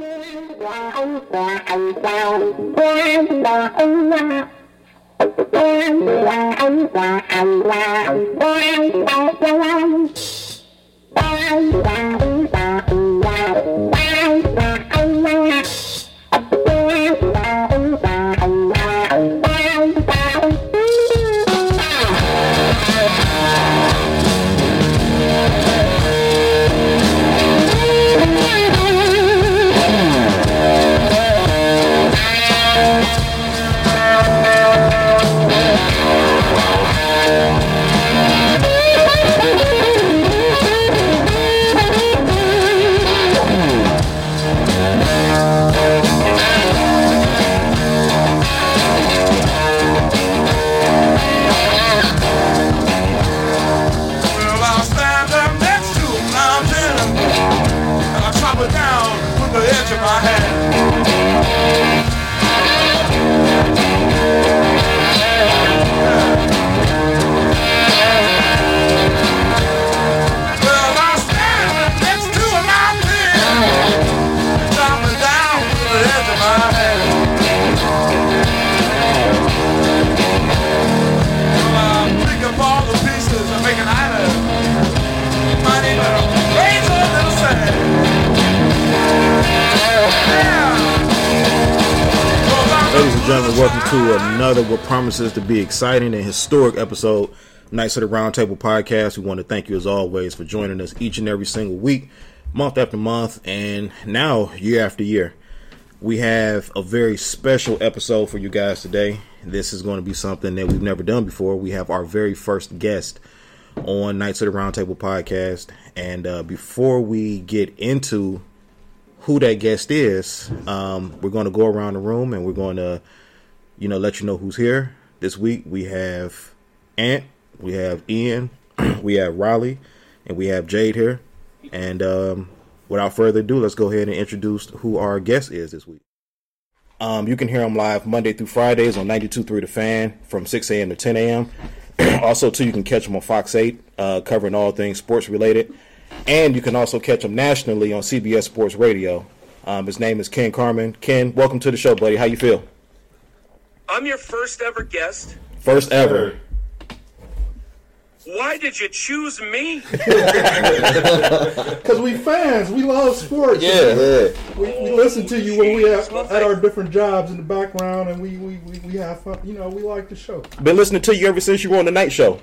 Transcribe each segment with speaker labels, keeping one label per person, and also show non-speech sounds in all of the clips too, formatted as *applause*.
Speaker 1: Well,
Speaker 2: another what promises to be exciting and historic episode, Knights of the Roundtable podcast. We want to thank you as always for joining us each and every single week, month after month, and now year after year. We have a very special episode for you guys today. This is going to be something that we've never done before. We have our very first guest on Knights of the Roundtable podcast, and uh, before we get into who that guest is, um, we're going to go around the room and we're going to, you know, let you know who's here. This week we have Ant, we have Ian, *clears throat* we have Riley, and we have Jade here. And um, without further ado, let's go ahead and introduce who our guest is this week. Um, you can hear him live Monday through Fridays on 92.3 The Fan from 6 a.m. to 10 a.m. *clears throat* also, too, you can catch him on Fox 8, uh, covering all things sports related. And you can also catch him nationally on CBS Sports Radio. Um, his name is Ken Carman. Ken, welcome to the show, buddy. How you feel?
Speaker 3: I'm your first ever guest.
Speaker 2: First ever.
Speaker 3: Why did you choose me? *laughs*
Speaker 4: Because we fans, we love sports.
Speaker 2: Yeah.
Speaker 4: We, we listen to you when we have at our different jobs in the background, and we, we, we, we have fun. You know, we like the show.
Speaker 2: Been listening to you ever since you were on the night show.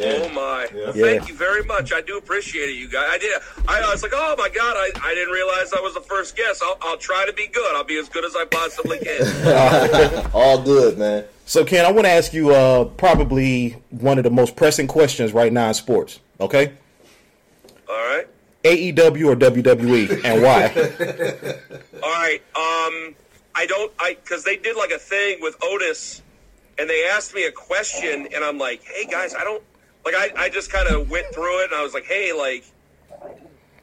Speaker 3: Oh my! Well,
Speaker 2: Yeah.
Speaker 3: thank you very much. I do appreciate it, you guys. I did. I, was like, oh my god, I, I didn't realize I was the first guest. I'll, I'll try to be good. I'll be as good as I possibly can. *laughs*
Speaker 5: All good, man.
Speaker 2: So, Ken, I want to ask you uh, probably one of the most pressing questions right now in sports. Okay,
Speaker 3: All right.
Speaker 2: AEW or WWE, and why? *laughs*
Speaker 3: All right. Um, I don't. I because they did like a thing with Otis, and they asked me a question, and I'm like, hey guys, I don't like. I I just kind of went through it, and I was like, hey, like,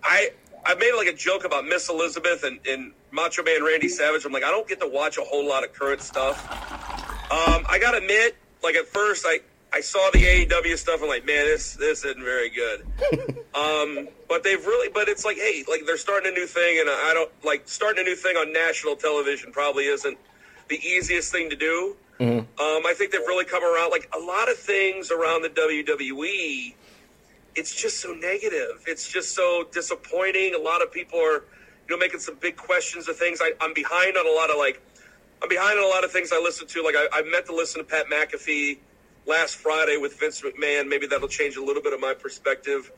Speaker 3: I I made like a joke about Miss Elizabeth and, and Macho Man Randy Savage. I'm like, I don't get to watch a whole lot of current stuff. Um, I gotta admit, like at first, I I saw the AEW stuff. I'm like, man, this this isn't very good. *laughs* um, but they've really, but it's like, hey, like they're starting a new thing, and I don't like starting a new thing on national television. Probably isn't the easiest thing to do. Um, I think they've really come around. Like a lot of things around the WWE, it's just so negative. It's just so disappointing. A lot of people are, you know, making some big questions of things. I, I'm behind on a lot of like, I'm behind on a lot of things I listen to. Like I, I meant to listen to Pat McAfee last Friday with Vince McMahon. Maybe that'll change a little bit of my perspective.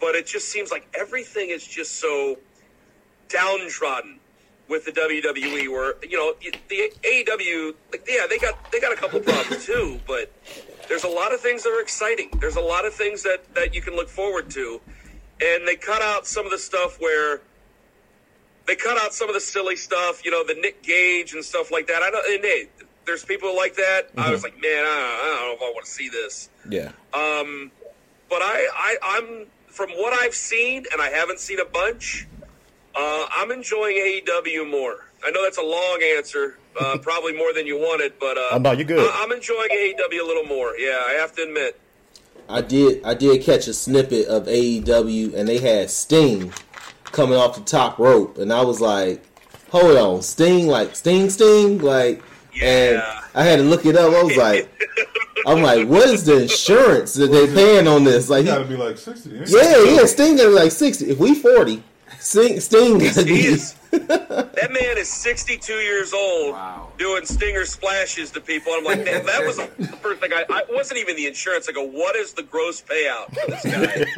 Speaker 3: But it just seems like everything is just so downtrodden with the WWE. Where you know the AEW, like yeah, they got they got a couple problems too, but there's a lot of things that are exciting. There's a lot of things that that you can look forward to, and they cut out some of the stuff where they cut out some of the silly stuff, you know, the Nick Gage and stuff like that. I know, and hey, there's people like that. I was like, man, I don't, I don't know if I want to see this.
Speaker 2: Yeah.
Speaker 3: Um, but I, I, I'm from what I've seen, and I haven't seen a bunch. Uh, I'm enjoying AEW more. I know that's a long answer, uh, *laughs* probably more than you wanted, but uh,
Speaker 2: Oh, no, you're good.
Speaker 3: I, I'm enjoying AEW a little more. Yeah, I have to admit.
Speaker 5: I did I did catch a snippet of AEW and they had Sting coming off the top rope, and I was like, "Hold on, Sting, like Sting, Sting, like." And
Speaker 3: Yeah.
Speaker 5: I had to look it up. I was like, *laughs* "I'm like, what is the insurance that they paying on this?" Like,
Speaker 4: You
Speaker 5: he,
Speaker 4: gotta be like sixty.
Speaker 5: yeah, yeah, Sting got like sixty. If we forty, Sting, Sting got
Speaker 3: He is. that man is 62 years old
Speaker 6: Wow.
Speaker 3: doing stinger splashes to people. I'm like, that, that was the *laughs* first thing I, I wasn't even the insurance. I go, what is the gross payout for this guy? *laughs*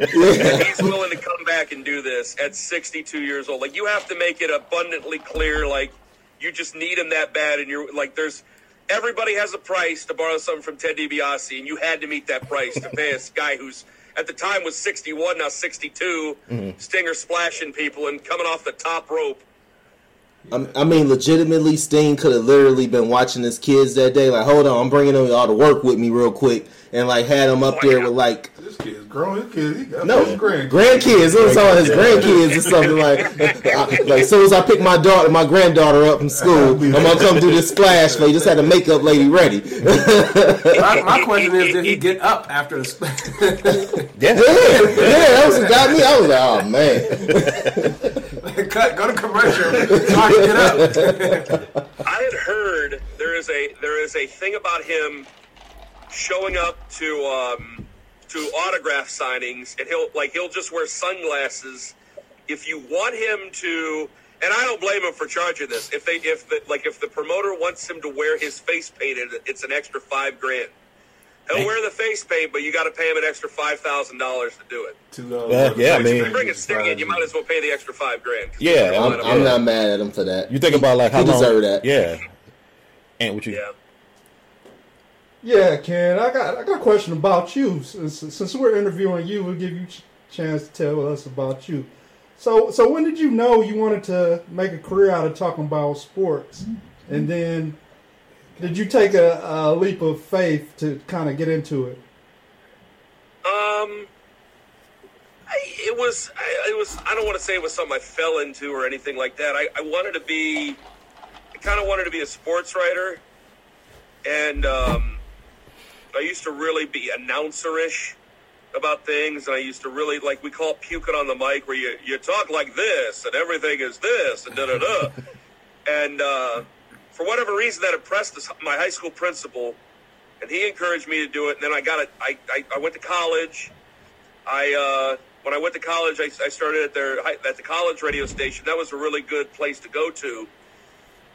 Speaker 3: that he's willing to come back and do this at 62 years old. Like, you have to make it abundantly clear, like, you just need him that bad, and you're like, there's everybody has a price to borrow something from Ted DiBiase, and you had to meet that price to pay a guy who's at the time was 61, now 62, mm-hmm. stinger splashing people and coming off the top rope.
Speaker 5: I I mean, legitimately, Sting could have literally been watching his kids that day. Like, hold on, I'm bringing them all to work with me real quick, and like had him up there with like
Speaker 4: This kid's grown. This kid, he got
Speaker 5: no
Speaker 4: his grand.
Speaker 5: grandkids. It was all his grandkids or something like. I- *laughs* like, as soon as I pick my daughter, my granddaughter up from school, I'm gonna come do this splash. They just had a makeup lady ready.
Speaker 6: My, *laughs* my question is, did he get up after the? sp-
Speaker 5: yeah, yeah, that was what got me. I was like, oh man. *laughs*
Speaker 6: Cut. Go to commercial. So I get up.
Speaker 3: I had heard there is a there is a thing about him showing up to um, to autograph signings, and he'll like he'll just wear sunglasses. If you want him to, and I don't blame him for charging this. If they if the like if the promoter wants him to wear his face painted, it's an extra five grand. He'll wear the face paint, but you got to pay him an extra five thousand dollars to do it.
Speaker 4: To, uh,
Speaker 2: Yeah, yeah, I
Speaker 3: If
Speaker 2: mean-
Speaker 3: you bring a sting in, you might as well pay the extra five grand. 'cause
Speaker 2: Yeah,
Speaker 3: you don't
Speaker 5: I'm, I'm not mad at him for that.
Speaker 2: You think about like how
Speaker 5: he
Speaker 2: long?
Speaker 5: deserved that.
Speaker 2: Yeah. And what you?
Speaker 3: Yeah.
Speaker 4: Yeah, Ken, I got I got a question about you. Since, since we're interviewing you, we'll give you a chance to tell us about you. So, so when did you know you wanted to make a career out of talking about sports? And then, did you take a, a leap of faith to kind of get into it?
Speaker 3: Um, I, it was, I, it was. I don't want to say it was something I fell into or anything like that. I, I wanted to be, I kind of wanted to be a sports writer, and um, I used to really be announcerish about things, and I used to really like we call it puking on the mic, where you you talk like this, and everything is this, and da da da, and uh, for whatever reason that impressed us, my high school principal and he encouraged me to do it. And then I got it. I, I, I went to college. I uh, when I went to college, I, I started at their at the college radio station. That was a really good place to go to.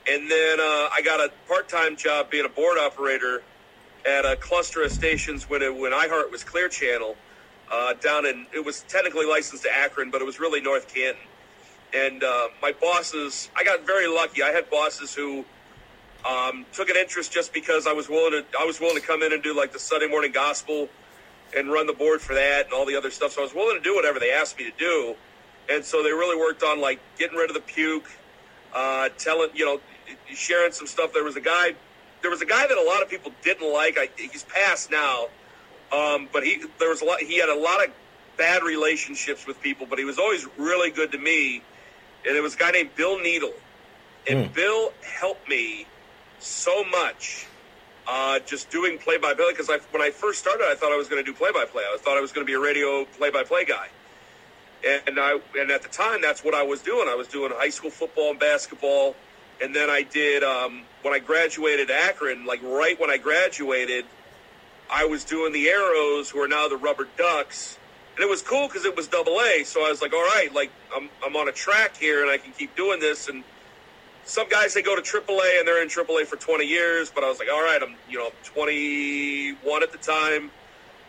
Speaker 3: And then uh, I got a part time job being a board operator at a cluster of stations when it, when iHeart was Clear Channel uh, down in. It was technically licensed to Akron, but it was really North Canton. And uh, my bosses, I got very lucky. I had bosses who um, took an interest just because I was willing to I was willing to come in and do like the Sunday morning gospel and run the board for that and all the other stuff. So I was willing to do whatever they asked me to do. And so they really worked on like getting rid of the puke, uh, telling you know, sharing some stuff. There was a guy, there was a guy that a lot of people didn't like. I, he's passed now, um, but he there was a lot. He had a lot of bad relationships with people, but he was always really good to me. And it was a guy named Bill Needle, and Bill helped me so much uh, just doing play by play because I, when I first started, I thought I was going to do play by play. I thought I was going to be a radio play by play guy, and I and at the time that's what I was doing. I was doing high school football and basketball, and then I did um, when I graduated Akron. Like right when I graduated, I was doing the Aeros, who are now the Rubber Ducks. And it was cool because it was double A. So I was like, all right, like I'm, I'm on a track here and I can keep doing this. And some guys they go to AAA and they're in AAA for 20 years, but I was like, all right, I'm you know 21 at the time.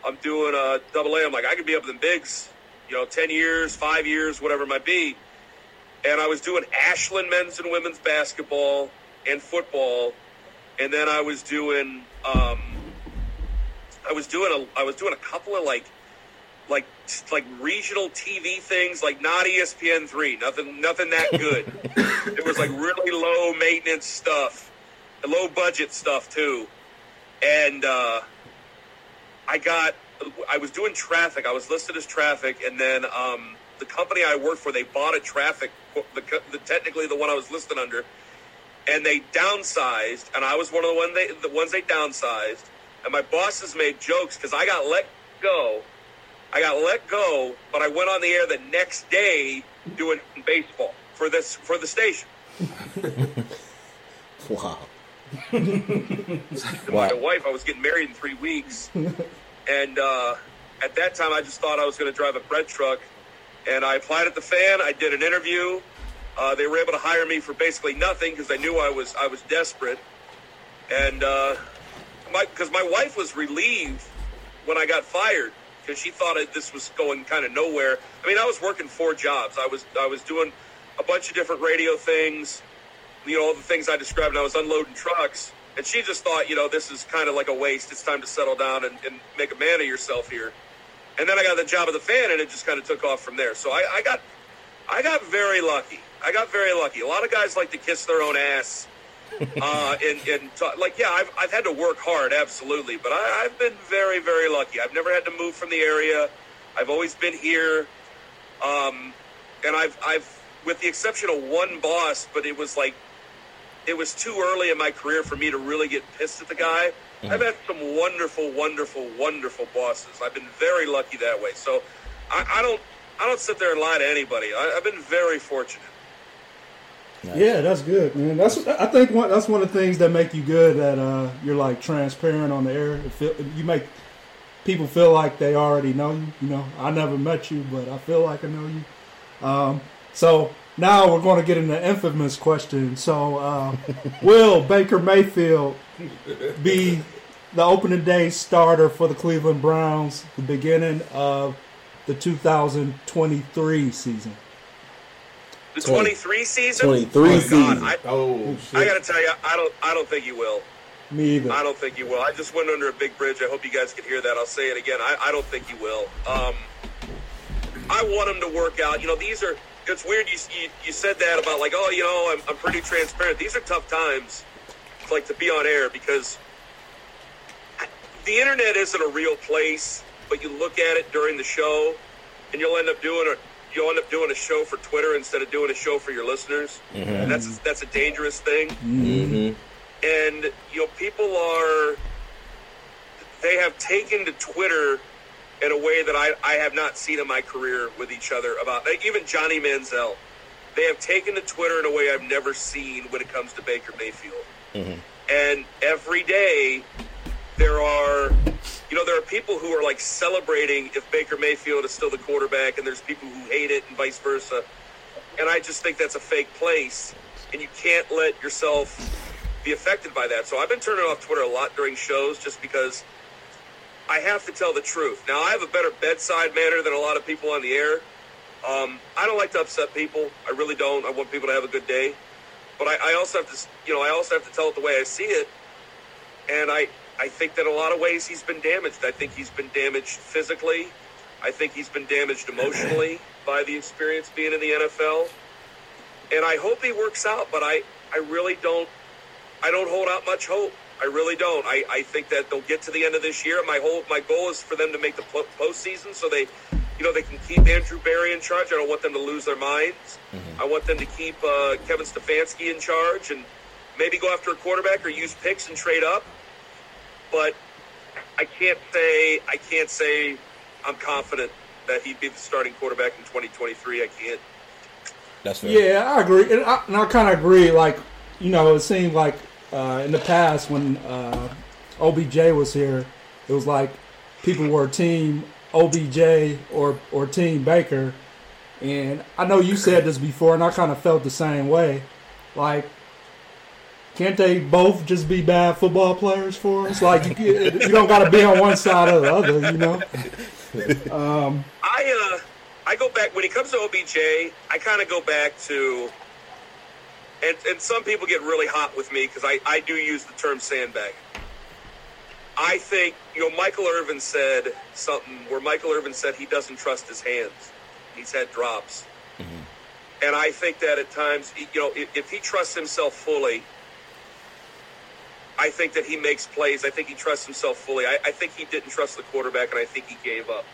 Speaker 3: I'm doing a double A. I'm like, I could be up in the bigs, you know, 10 years, five years, whatever it might be. And I was doing Ashland men's and women's basketball and football, and then I was doing um, I was doing a I was doing a couple of like like like regional TV things, like not ESPN three, nothing nothing that good. it was like really low maintenance stuff, low budget stuff too, and uh, I got I was doing traffic. I was listed as traffic, and then um, the company I worked for they bought a traffic the, the technically the one I was listed under, and they downsized, and I was one of the one they the ones they downsized, and my bosses made jokes because I got let go I got let go, but I went on the air the next day doing baseball for this for the station. *laughs*
Speaker 5: Wow. *laughs*
Speaker 3: my wife. I was getting married in three weeks, *laughs* and uh, at that time, I just thought I was going to drive a bread truck. And I applied at the fan. I did an interview. Uh, they were able to hire me for basically nothing because they knew I was I was desperate. And uh, my because my wife was relieved when I got fired because she thought this was going kind of nowhere. I mean, I was working four jobs. I was I was doing a bunch of different radio things you know, all the things I described, and I was unloading trucks. And she just thought, you know, this is kind of like a waste. It's time to settle down and, and make a man of yourself here. And then I got the job of the fan, and it just kind of took off from there. So I, I got, I got very lucky. I got very lucky. A lot of guys like to kiss their own ass, *laughs* uh, and and talk, like, yeah, I've I've had to work hard, absolutely, but I, I've been very very lucky. I've never had to move from the area. I've always been here, um, and I've I've with the exception of one boss, but it was like it was too early in my career for me to really get pissed at the guy. Mm-hmm. I've had some wonderful, wonderful, wonderful bosses. I've been very lucky that way. So I, I don't I don't sit there and lie to anybody. I, have been very fortunate.
Speaker 4: Nice. Yeah, that's good, man. That's I think one, that's one of the things that make you good. That uh, you're like transparent on the air. Feel, you make people feel like they already know you. You know, I never met you, but I feel like I know you. Um, so now we're going to get into infamous question. So, uh, *laughs* will Baker Mayfield be the opening day starter for the Cleveland Browns the beginning of the 2023 season?
Speaker 3: The 23 season?
Speaker 5: 23 oh, season.
Speaker 3: I, oh, I got to tell you, I don't, I don't think you will.
Speaker 4: Me either.
Speaker 3: I don't think you will. I just went under a big bridge. I hope you guys can hear that. I'll say it again. I, I don't think you will. Um, I want him to work out. You know, these are it's weird you, you, you said that about like oh you know I'm, I'm pretty transparent these are tough times like to be on air because the internet isn't a real place but you look at it during the show and you'll end up doing a you'll end up doing a show for twitter instead of doing a show for your listeners mm-hmm. and that's that's a dangerous thing
Speaker 5: mm-hmm.
Speaker 3: and you know people are they have taken to twitter in a way that I, I have not seen in my career with each other about like even Johnny Manziel. They have taken to Twitter in a way I've never seen when it comes to Baker Mayfield.
Speaker 5: Mm-hmm.
Speaker 3: And every day there are you know, there are people who are like celebrating if Baker Mayfield is still the quarterback and there's people who hate it and vice versa. And I just think that's a fake place and you can't let yourself be affected by that. So I've been turning off Twitter a lot during shows just because – I have to tell the truth. Now, I have a better bedside manner than a lot of people on the air. Um, I don't like to upset people. I really don't. I want people to have a good day. But I, I also have to, you know, I also have to tell it the way I see it. And I, I think that a lot of ways he's been damaged. I think he's been damaged physically. I think he's been damaged emotionally *clears throat* by the experience being in the NFL. And I hope he works out, but I, I really don't I don't hold out much hope. I really don't. I, I think that they'll get to the end of this year. My whole my goal is for them to make the postseason, so they, you know, they can keep Andrew Berry in charge. I don't want them to lose their minds. Mm-hmm. I want them to keep uh, Kevin Stefanski in charge and maybe go after a quarterback or use picks and trade up. But I can't say I can't say I'm confident that he'd be the starting quarterback in 2023. I can't.
Speaker 5: That's fair.
Speaker 4: Yeah, I agree, and I, I kind of agree. Like, you know, it seemed like uh, in the past when uh, OBJ was here, it was like people were team OBJ or or team Baker, and I know you said this before, and I kind of felt the same way. Like, can't they both just be bad football players for us? Like, you, you don't got to be on one side or the other, you know. Um,
Speaker 3: I uh, I go back when it comes to OBJ. I kind of go back to and, and some people get really hot with me because I, I do use the term sandbag. I think, you know, Michael Irvin said something where Michael Irvin said he doesn't trust his hands. He's had drops. Mm-hmm. And I think that at times, you know, if, if he trusts himself fully, I think that he makes plays. I think he trusts himself fully. I, I think he didn't trust the quarterback, and I think he gave up.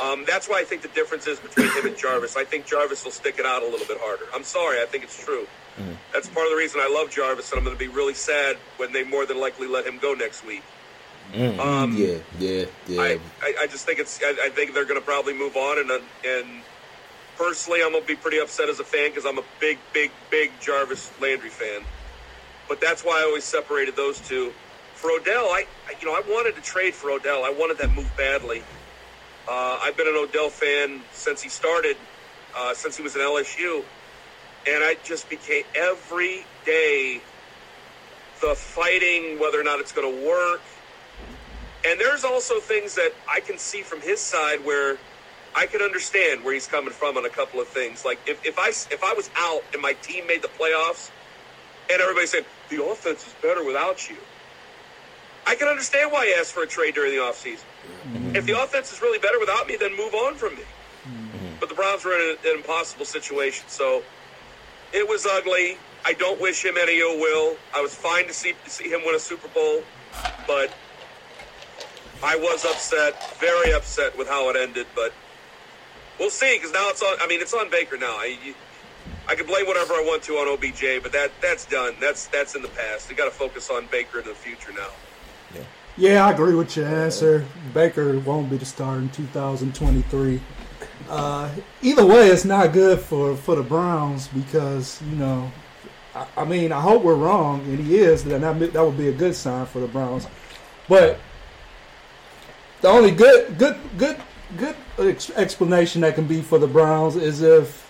Speaker 3: Um, that's why I think the difference is between him and Jarvis. I think Jarvis will stick it out a little bit harder. I'm sorry, I think it's true. Mm-hmm. That's part of the reason I love Jarvis, and I'm going to be really sad when they more than likely let him go next week. Um,
Speaker 5: Yeah, yeah, yeah.
Speaker 3: I, I, I just think it's. I, I think they're going to probably move on, and and personally, I'm going to be pretty upset as a fan because I'm a big, big, big Jarvis Landry fan. But that's why I always separated those two. For Odell, I, you know I wanted to trade for Odell. I wanted that move badly. Uh, I've been an Odell fan since he started, uh, since he was in LSU, and I just became every day the fighting whether or not it's going to work. And there's also things that I can see from his side where I can understand where he's coming from on a couple of things. Like if, if I if I was out and my team made the playoffs, and everybody said the offense is better without you, I can understand why he asked for a trade during the offseason. Mm-hmm. If the offense is really better without me, then move on from me. Mm-hmm. But the Browns were in an impossible situation, so it was ugly. I don't wish him any ill will. I was fine to see see him win a Super Bowl, but I was upset, very upset with how it ended. But we'll see, because now it's on. I mean, it's on Baker now. I, you, I can blame whatever I want to on OBJ, but that that's done. That's that's in the past. We got to focus on Baker in the future now.
Speaker 4: Yeah, I agree with your answer. Baker won't be the star in 2023. Uh, either way, it's not good for, for the Browns because you know, I, I mean, I hope we're wrong, and he is. Then that that would be a good sign for the Browns. But the only good good good good ex- explanation that can be for the Browns is if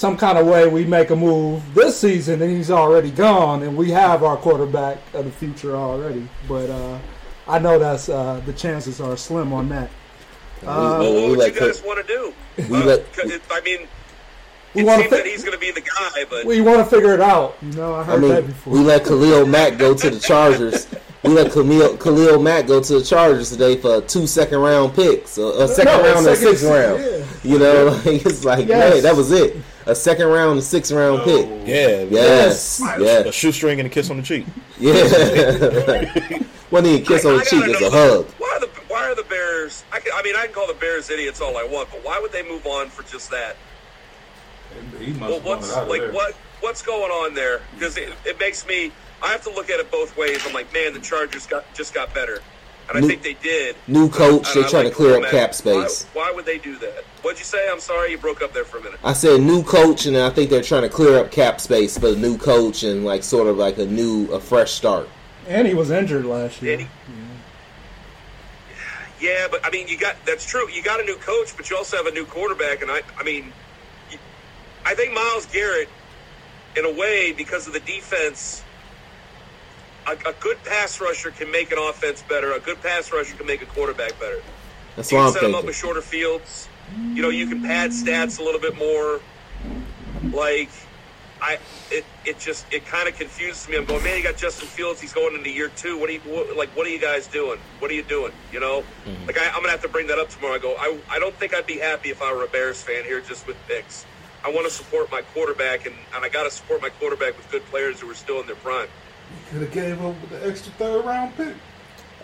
Speaker 4: some kind of way we make a move this season and he's already gone and we have our quarterback of the future already. But uh, I know that's uh, the chances are slim on that. Uh,
Speaker 5: we-
Speaker 3: What
Speaker 5: we
Speaker 3: would
Speaker 5: let
Speaker 3: you guys want to do?
Speaker 5: we
Speaker 3: Uh,
Speaker 5: let- *laughs*
Speaker 3: it- I mean,
Speaker 4: We
Speaker 3: it
Speaker 4: wanna
Speaker 3: seems
Speaker 4: fi-
Speaker 3: that he's going to be the guy, but
Speaker 4: We want to figure it out. You know, I
Speaker 5: I
Speaker 4: heard that
Speaker 5: mean,
Speaker 4: before.
Speaker 5: we let Khalil Mack go to the Chargers. We let Khalil, Khalil Mack go to the Chargers today for a two second round picks, a, a second
Speaker 4: No,
Speaker 5: round and a sixth round.
Speaker 4: yeah.
Speaker 5: You know, like, *laughs* it's like
Speaker 4: Yes.
Speaker 5: man, that was it. A second round and sixth round pick.
Speaker 2: Yeah,
Speaker 5: Yes,
Speaker 2: A
Speaker 5: yeah,
Speaker 2: shoestring and a kiss on the cheek.
Speaker 5: yeah. *laughs* Wasn't even a kiss
Speaker 3: I-
Speaker 5: on
Speaker 3: I
Speaker 5: the cheek,
Speaker 3: gotta
Speaker 5: it's a hug.
Speaker 3: Why are the Why are the Bears? I, can, I mean, I can call the Bears idiots all I want, but why would they move on for just that?
Speaker 7: He must
Speaker 3: Well, what's
Speaker 7: wanted out of
Speaker 3: like
Speaker 7: there.
Speaker 3: what What's going on there? Because it, it makes me. I have to look at it both ways. I'm like, man, the Chargers got just got better, and I
Speaker 5: New-
Speaker 3: think they did.
Speaker 5: New coach, they're trying
Speaker 3: like
Speaker 5: to clear up cap space.
Speaker 3: Why, why would they do that? What'd you say? I'm sorry, you broke up there for a minute.
Speaker 5: I said new coach, and I think they're trying to clear up cap space for the new coach and like sort of like a new, a fresh start.
Speaker 4: and he was injured last year.
Speaker 3: Did he? Yeah, but I mean, you got that's true. You got a new coach, but you also have a new quarterback, and I, I mean, I think Myles Garrett, in a way, because of the defense, a, a good pass rusher can make an offense better. A good pass rusher can make a quarterback better.
Speaker 5: That's
Speaker 3: You can set them up with shorter fields. You know, you can pad stats a little bit more. Like, I, it, it just, it kind of confuses me. I'm going, man, you got Justin Fields. He's going into year two. What are you, what, like, what are you guys doing? What are you doing? You know, like I, I'm gonna have to bring that up tomorrow. I go, I, I don't think I'd be happy if I were a Bears fan here just with picks. I want to support my quarterback, and, and I got to support my quarterback with good players who are still in their prime.
Speaker 7: Could have gave up the extra third round pick.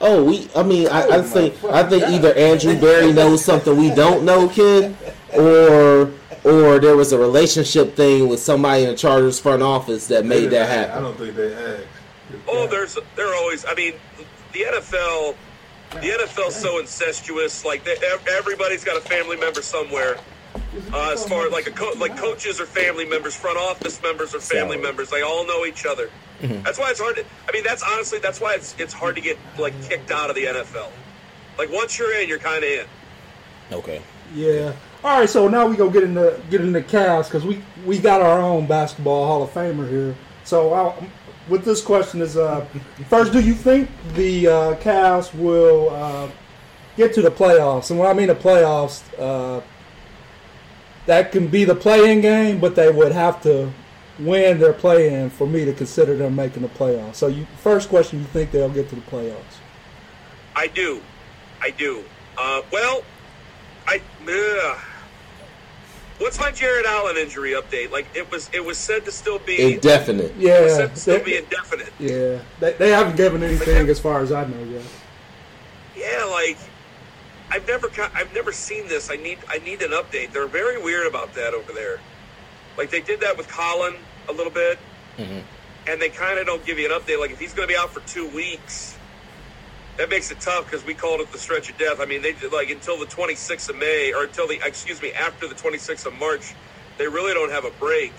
Speaker 5: Oh, we. I mean, I, I think I think
Speaker 7: God.
Speaker 5: either Andrew Berry knows something we don't know, kid, or or there was a relationship thing with somebody in the Chargers front office that made that happen.
Speaker 7: I don't think they asked.
Speaker 3: Oh, there's they're always. I mean, the NFL, the NFL's so incestuous. Like they, everybody's got a family member somewhere. Uh, as far as like a co- like coaches are family members, front office members are family members. They all know each other. That's why it's hard to. I mean, that's honestly that's why it's it's hard to get like kicked out of the NFL. Like once you're in, you're kind of in.
Speaker 2: Okay.
Speaker 4: Yeah. All right. So now we go get in into get into Cavs because we we got our own basketball Hall of Famer here. So i with this question is uh, first, do you think the uh, Cavs will uh, get to the playoffs? And when I mean the playoffs, uh, that can be the play-in game, but they would have to win their play-in for me to consider them making the playoffs. So, you first question, you think they'll get to the playoffs?
Speaker 3: I do, I do. Uh, well, I. ugh. What's my Jarrett Allen injury update? Like it was, it was said to still be.
Speaker 5: Indefinite.
Speaker 3: it was
Speaker 4: Yeah.
Speaker 3: said to still
Speaker 4: they-
Speaker 3: be indefinite.
Speaker 4: Yeah, they, they haven't given anything as far as I know yet.
Speaker 3: Yeah, like I've never I've never seen this. I need I need an update. They're very weird about that over there. Like they did that with Collin a little bit, mm-hmm. and they kind of don't give you an update. Like if he's going to be out for two weeks, that makes it tough because we called it the stretch of death. I mean, they did like until the 26th of May, or until the excuse me, after the 26th of March, they really don't have a break.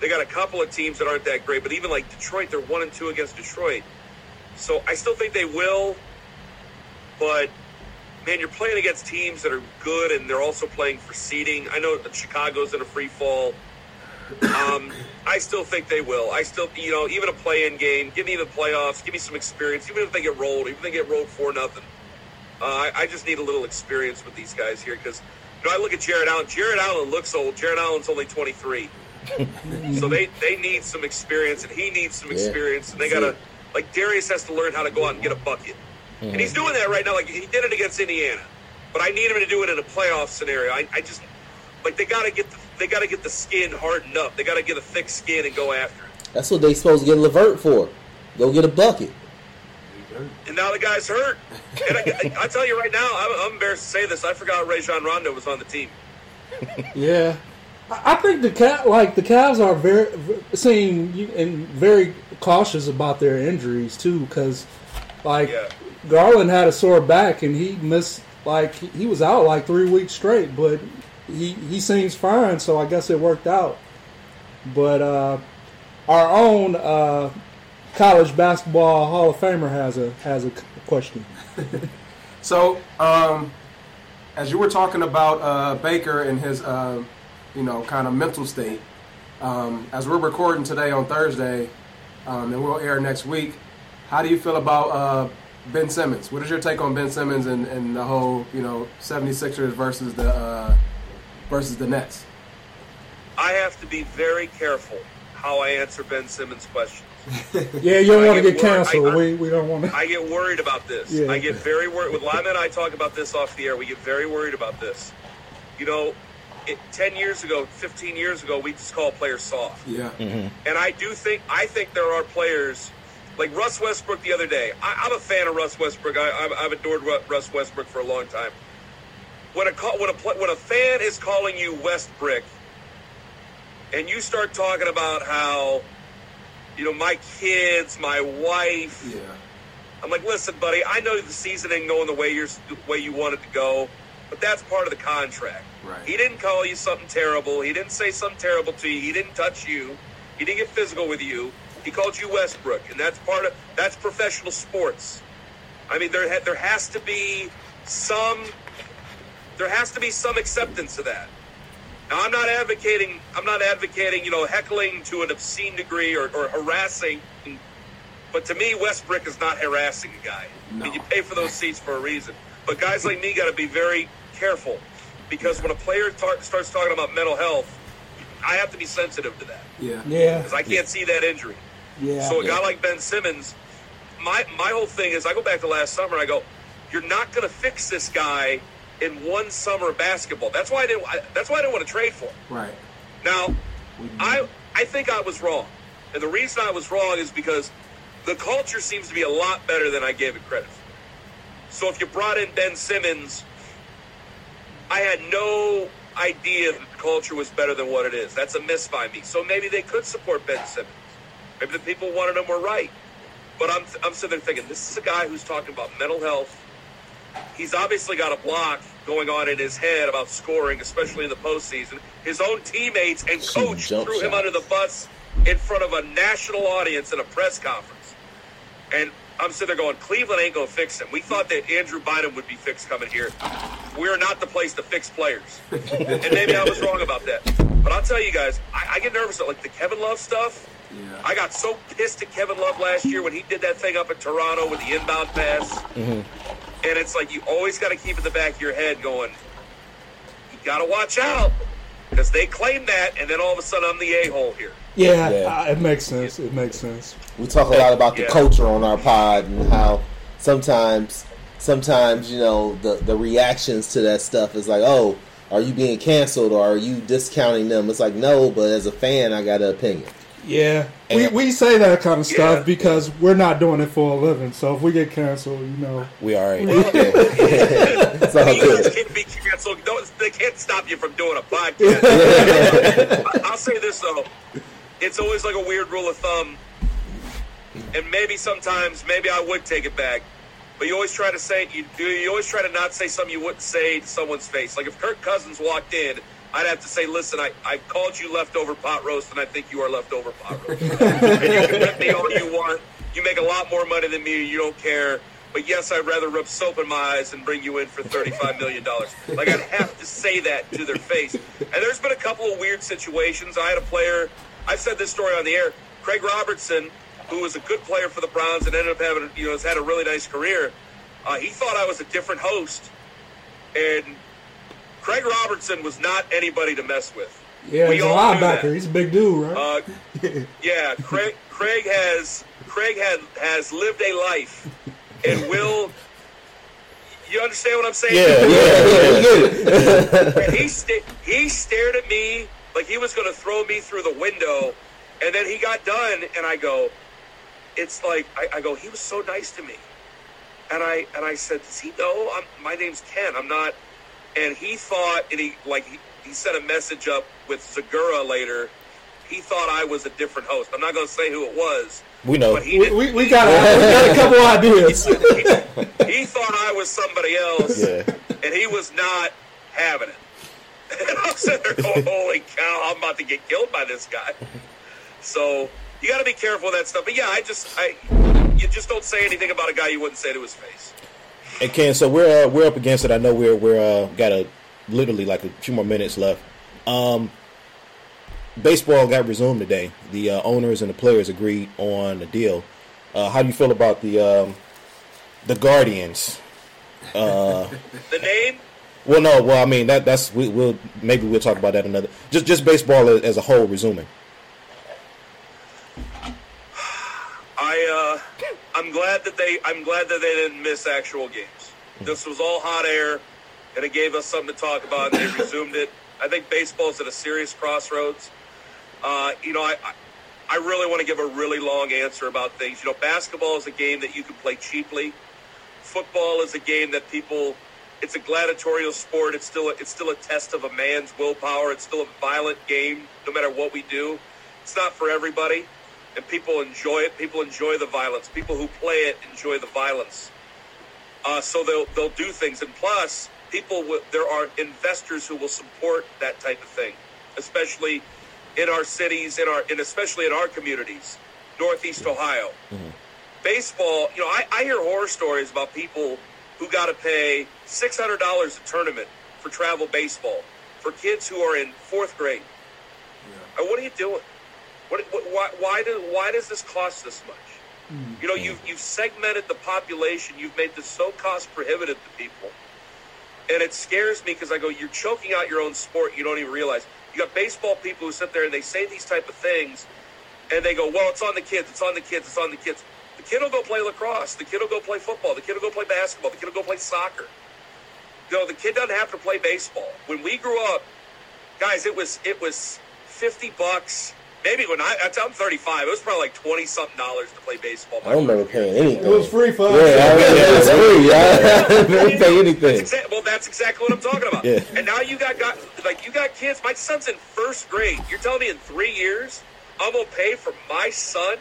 Speaker 3: They got a couple of teams that aren't that great, but even like Detroit, they're one and two against Detroit. So I still think they will, but man, you're playing against teams that are good and they're also playing for seeding. I know Chicago's in a free fall. Um, I still think they will. I still, you know, even a play-in game, give me the playoffs, give me some experience. Even if they get rolled, even if they get rolled for nothing, uh, I, I just need a little experience with these guys here because you know I look at Jarrett Allen. Jarrett Allen looks old. Jarrett Allen's only 23, *laughs* so they they need some experience and he needs some
Speaker 5: Yeah.
Speaker 3: experience and they gotta like Darius has to learn how to go out and get a bucket, Mm-hmm. and he's doing that right now. Like he did it against Indiana, but I need him to do it in a playoff scenario. I, I just like they gotta get the, they gotta get the skin hardened up. They gotta get a thick skin and go after it.
Speaker 5: That's what they supposed to get Levert for. Go get a bucket.
Speaker 3: And now the guy's hurt. And I, I, I tell you right now, I'm, I'm embarrassed to say this. I forgot Rajon Rondo was on the team. *laughs*
Speaker 4: Yeah, I I think the cat like the Cavs are very seem and very cautious about their injuries too, because like
Speaker 3: Yeah.
Speaker 4: Garland had a sore back and he missed like he- was out like three weeks straight, but he he seems fine, so I guess it worked out. But uh, our own uh, college basketball Hall of Famer has a has a question. *laughs*
Speaker 6: So, um, as you were talking about uh, Baker and his, uh, you know, kind of mental state, um, as we're recording today on Thursday, um, and we'll air next week, how do you feel about uh, Ben Simmons? What is your take on Ben Simmons and, and the whole, you know, 76ers versus the uh, versus the Nets?
Speaker 3: I have to be very careful how I answer Ben Simmons' questions. *laughs*
Speaker 4: Yeah, you don't
Speaker 3: I
Speaker 4: want to
Speaker 3: get
Speaker 4: get canceled.
Speaker 3: I- I-
Speaker 4: we we don't want to.
Speaker 3: I get worried about this.
Speaker 4: Yeah.
Speaker 3: I get very worried. With Lyman and I talk about this off the air. We get very worried about this. You know, it, 10 years ago, 15 years ago, we just call players soft.
Speaker 6: Yeah.
Speaker 3: And I do think I think there are players like Russ Westbrook the other day. I, I'm a fan of Russ Westbrook. I, I've, I've adored Russ Westbrick for a long time. When a call, when a when a fan is calling you Westbrook, and you start talking about how, you know, my kids, my wife,
Speaker 6: Yeah.
Speaker 3: I'm like, listen, buddy, I know the season ain't going the way you're the way you want it to go, but that's part of the contract.
Speaker 6: Right.
Speaker 3: He didn't call you something terrible. He didn't say something terrible to you. He didn't touch you. He didn't get physical with you. He called you Westbrick, and that's part of that's professional sports. I mean, there ha- there has to be some there has to be some acceptance of that. Now, I'm not advocating I'm not advocating you know heckling to an obscene degree or, or harassing but to me, Westbrick is not harassing a guy. I mean, you pay for those seats for a reason. But guys like me got to be very careful because when a player tar- starts talking about mental health, I have to be sensitive to that
Speaker 6: Yeah.
Speaker 4: Yeah,
Speaker 3: because I can't see that injury.
Speaker 4: Yeah.
Speaker 3: So a guy like Ben Simmons, my my whole thing is I go back to last summer. I go, you're not going to fix this guy in one summer of basketball. That's why I didn't. I, that's why I didn't want to trade for him.
Speaker 6: Right.
Speaker 3: Now, I I think I was wrong, and the reason I was wrong is because the culture seems to be a lot better than I gave it credit for. So if you brought in Ben Simmons, I had no idea that the culture was better than what it is. That's a miss by me. So maybe they could support Ben Simmons. Maybe the people who wanted him were right. But I'm I'm sitting there thinking, this is a guy who's talking about mental health. He's obviously got a block going on in his head about scoring, especially in the postseason. His own teammates and coach threw him under the bus in front of a national audience in a press conference. And I'm sitting there going, Cleveland ain't going to fix him. We thought that Andrew Bynum would be fixed coming here. We're not the place to fix players. and maybe I was wrong about that. But I'll tell you guys, I, I get nervous at like the Kevin Love stuff.
Speaker 6: Yeah.
Speaker 3: I got so pissed at Kevin Love last year when he did that thing up in Toronto with the inbound pass.
Speaker 5: Mm-hmm.
Speaker 3: And it's like you always got to keep in the back of your head going, you got to watch out because they claim that, and then all of a sudden I'm the a hole here.
Speaker 4: Yeah,
Speaker 5: Yeah.
Speaker 4: uh, it makes sense. It makes sense.
Speaker 5: We talk a lot about the
Speaker 3: Yeah.
Speaker 5: culture on our pod and how sometimes, sometimes you know the the reactions to that stuff is like, oh, are you being canceled or are you discounting them? It's like no, but as a fan, I got an opinion.
Speaker 4: Yeah, we,
Speaker 5: And-
Speaker 4: we say that kind of stuff
Speaker 3: Yeah.
Speaker 4: because we're not doing it for a living. So if we get canceled, you know,
Speaker 5: We all right. *laughs* it's all
Speaker 3: You guys
Speaker 5: good.
Speaker 3: can't be canceled. Don't, they can't stop you from doing a podcast. *laughs* I'll say this though, it's always like a weird rule of thumb, and maybe sometimes maybe I would take it back. but you always try to say you do. You always try to not say something you wouldn't say to someone's face. Like if Kirk Cousins walked in, I'd have to say, "Listen, I, I called you leftover pot roast, and I think you are leftover pot roast." *laughs* and you can rip me all you want. You make a lot more money than me. You don't care. But yes, I'd rather rub soap in my eyes and bring you in for thirty-five million dollars. Like I'd have to say that to their face. And there's been a couple of weird situations. I had a player. I've said this story on the air. Craig Robertson, who was a good player for the Browns and ended up having, you know, has had a really nice career. Uh, he thought I was a different host, and Craig Robertson was not anybody to mess with.
Speaker 4: Yeah,
Speaker 3: We
Speaker 4: he's a
Speaker 3: all knew that.
Speaker 4: linebacker. He's a big dude, right?
Speaker 3: Uh, *laughs* yeah, Craig. Craig has Craig had has lived a life, and will. You understand what I'm saying?
Speaker 2: Yeah, yeah, yeah. *laughs*
Speaker 3: And he sta- he stared at me like he was going to throw me through the window, and then he got done, and I go, "It's like I, I go, he was so nice to me," and I and I said, "Does he know? I'm, my name's Ken. I'm not." And he thought, and he like he, he sent a message up with Zagura later. He thought I was a different host. I'm not going to say who it was,
Speaker 2: We know.
Speaker 3: but he
Speaker 4: we, we, we got a, we got a *laughs* couple ideas. *laughs*
Speaker 3: he thought I was somebody else,
Speaker 2: Yeah.
Speaker 3: and he was not having it. *laughs* And I'm sitting there going, "Holy cow! I'm about to get killed by this guy." So you got to be careful with that stuff. But yeah, I just, I, you just don't say anything about a guy you wouldn't say to his face.
Speaker 2: And Ken, so we're uh, we're up against it. I know we're we're uh, got a literally like a few more minutes left. Um, baseball got resumed today. The uh, owners and the players agreed on a deal. Uh, how do you feel about the um, the Guardians? *laughs*
Speaker 3: The name,
Speaker 2: Well, no. Well, I mean that that's we, we'll maybe we'll talk about that another. Just just baseball as, as a whole resuming.
Speaker 3: I, uh, I'm glad that they, I'm glad that they didn't miss actual games. This was all hot air, and it gave us something to talk about. And they resumed it. I think baseball's at a serious crossroads. Uh, you know, I, I, really want to give a really long answer about things. You know, basketball is a game that you can play cheaply. Football is a game that people. It's a gladiatorial sport. It's still a, it's still a test of a man's willpower. It's still a violent game, no matter what we do. It's not for everybody, and people enjoy it. People enjoy the violence. People who play it enjoy the violence. Uh, so they'll they'll do things, and plus, people will, there are investors who will support that type of thing, especially in our cities, in our and especially in our communities, Northeast Ohio. Baseball, you know, I, I hear horror stories about people who got to pay six hundred dollars a tournament for travel baseball for kids who are in fourth grade. Uh, what are you doing? What, what, why, why, do, why does this cost this much? Hmm. You know, you've, you've segmented the population. You've made this so cost prohibitive to people. And it scares me because I go, you're choking out your own sport. You don't even realize. You got baseball people who sit there and they say these type of things, and they go, well, it's on the kids. It's on the kids. It's on the kids. The kid will go play lacrosse. The kid will go play football. The kid will go play basketball. The kid will go play soccer. You know, the kid doesn't have to play baseball. When we grew up, guys, it was it was fifty bucks. Maybe when I I'm 35, it was probably like twenty something dollars to play baseball.
Speaker 5: I don't remember paying anything.
Speaker 4: It was free for us.
Speaker 5: Yeah, it was free. *laughs* I didn't pay
Speaker 3: That's
Speaker 5: anything.
Speaker 3: exa- well, that's exactly what I'm talking about.
Speaker 2: Yeah.
Speaker 3: And now you got, got like you got kids. My son's in first grade. You're telling me in three years I'm gonna pay for my son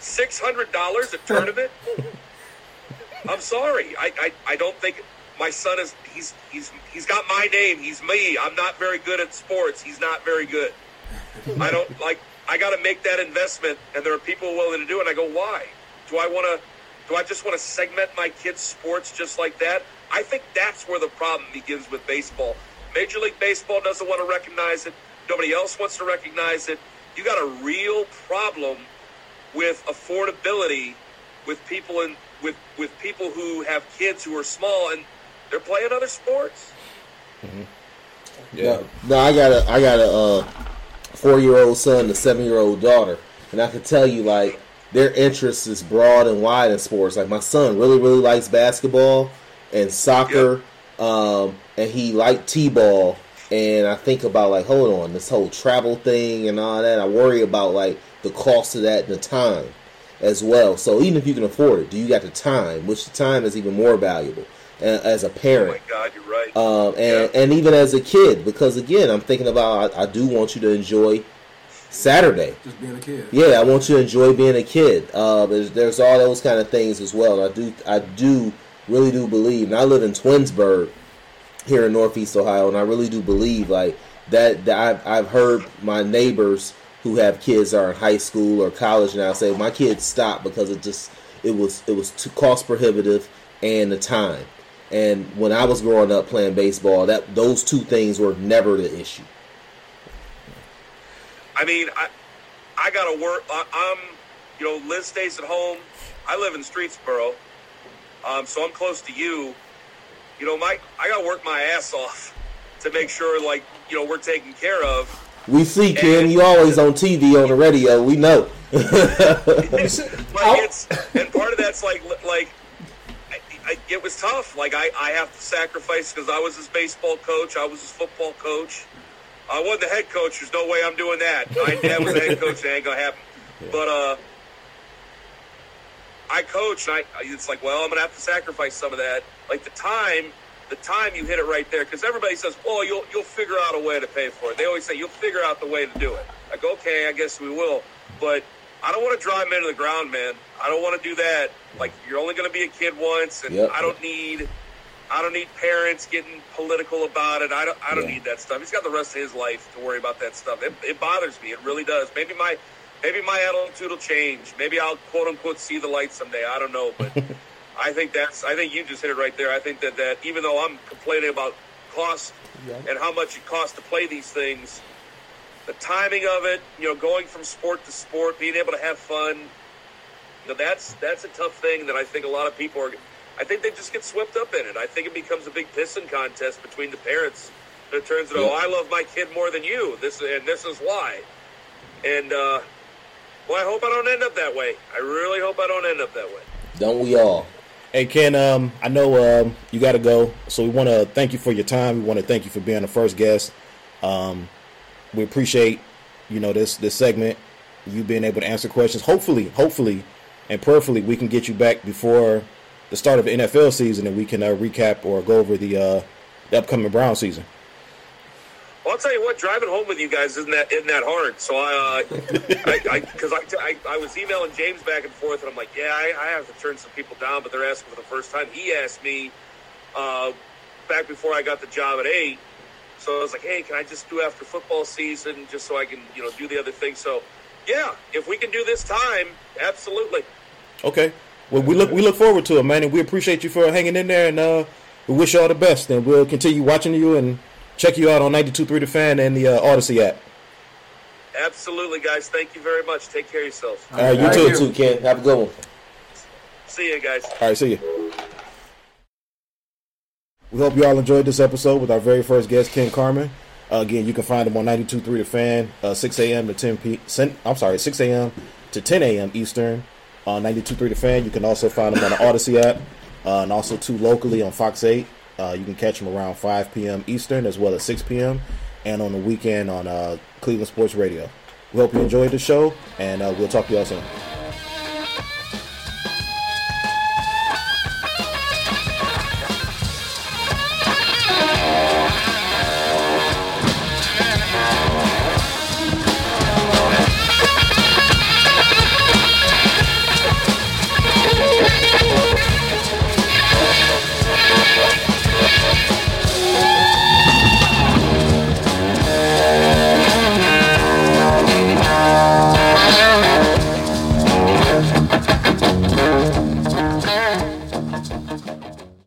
Speaker 3: six hundred dollars a tournament? *laughs* I'm sorry. I, I I don't think my son is. He's he's he's got my name. He's me. I'm not very good at sports. He's not very good. I don't like. I got to make that investment, and there are people willing to do it. And I go, why? Do I want to? Do I just want to segment my kids' sports just like that? I think that's where the problem begins with baseball. Major League Baseball doesn't want to recognize it. Nobody else wants to recognize it. You got a real problem with affordability with people in with with people who have kids who are small and they're playing other sports.
Speaker 2: Yeah.
Speaker 5: No, I gotta, I gotta, uh, four year old son, and a seven year old daughter, and I can tell you like their interest is broad and wide in sports. Like my son really really likes basketball and soccer, um, and he liked t ball. And I think about like, hold on, this whole travel thing and all that. I worry about like the cost of that and the time as well. So even if you can afford it, do you got the time? Which the time is even more valuable as a
Speaker 3: Oh
Speaker 5: parent.
Speaker 3: my God, you're right.
Speaker 5: Um, and,
Speaker 3: Yeah.
Speaker 5: and even as a kid, because again, I'm thinking about I, I do want you to enjoy Saturday.
Speaker 6: Just being a kid.
Speaker 5: Yeah, I want you to enjoy being a kid. Uh, there's, there's all those kind of things as well. I do I do really do believe, and I live in Twinsburg here in Northeast Ohio, and I really do believe like that. that I've, I've heard my neighbors who have kids that are in high school or college now say my kids stopped because it just it was it was too cost prohibitive and the time. And when I was growing up playing baseball, that those two things were never the issue.
Speaker 3: I mean, I I gotta work. I, I'm, you know, Liz stays at home. I live in Streetsboro, um, so I'm close to you. You know, Mike, I gotta work my ass off to make sure, like, you know, we're taken care of.
Speaker 5: We see Ken, you always on TV on the radio. We know. *laughs*
Speaker 3: Like it's, and part of that's like, like, it was tough. Like I, I have to sacrifice because I was his baseball coach, I was his football coach. I wasn't the head coach. There's no way I'm doing that. My dad was the head coach. That ain't gonna happen. But uh, I coach, and I it's like, well, I'm gonna have to sacrifice some of that. Like the time, the time you hit it right there, because everybody says, well, you'll you'll figure out a way to pay for it. They always say you'll figure out the way to do it. I go, okay, I guess we will, but I don't want to drive men to the ground, man. I don't want to do that. Like you're only gonna be a kid once, and
Speaker 5: Yep.
Speaker 3: I don't need. I don't need parents getting political about it. I don't. I don't
Speaker 5: Yeah.
Speaker 3: need that stuff. He's got the rest of his life to worry about that stuff. It, it bothers me. It really does. Maybe my, maybe my attitude will change. Maybe I'll quote unquote see the light someday. I don't know, but *laughs* I think that's. I think you just hit it right there. I think that that even though I'm complaining about cost and how much it costs to play these things, the timing of it, you know, going from sport to sport, being able to have fun, you know, that's that's a tough thing that I think a lot of people are. I think they just get swept up in it. I think it becomes a big pissing contest between the parents. And it turns out,
Speaker 5: Yeah.
Speaker 3: oh, I love my kid more than you. This and this is why. And uh, well, I hope I don't end up that way. I really hope I don't end up that way.
Speaker 5: Don't we all?
Speaker 2: Hey Ken, um, I know um, you got to go, so we want to thank you for your time. We want to thank you for being the first guest. Um, we appreciate, you know, this this segment, you being able to answer questions. Hopefully, hopefully, and prayerfully, we can get you back before the start of the NFL season, and we can uh, recap or go over the uh, the upcoming Brown season.
Speaker 3: Well, I'll tell you what, driving home with you guys isn't that isn't that hard. So I, uh, I, because I, I, I, was emailing James back and forth, and I'm like, yeah, I, I have to turn some people down, but they're asking for the first time. He asked me uh, back before I got the job at eight, so I was like, hey, can I just do after football season, just so I can, you know, do the other thing. So, yeah, if we can do this time, absolutely.
Speaker 2: Okay. Well, we look we look forward to it, man, and we appreciate you for hanging in there, and uh, we wish you all the best. And we'll continue watching you and check you out on 92.3 The Fan and the uh, Audacy app.
Speaker 3: Absolutely, guys. Thank you very much. Take care of yourselves.
Speaker 2: All right, you
Speaker 5: You
Speaker 2: too.
Speaker 5: too, too, Ken. Have a good one.
Speaker 3: See you guys.
Speaker 2: All right, see you. We hope you all enjoyed this episode with our very first guest, Ken Carman. Uh, again, you can find them on 92.3 The Fan, uh, 6 a.m. to 10 p. I'm sorry, 6 a.m. to 10 a.m. Eastern on 92.3 The Fan. You can also find them on the Audacy app uh, and also two locally on Fox 8. Uh, you can catch them around 5 p.m. Eastern as well as 6 p.m. and on the weekend on uh, Cleveland Sports Radio. We hope you enjoyed the show, and uh, we'll talk to y'all soon.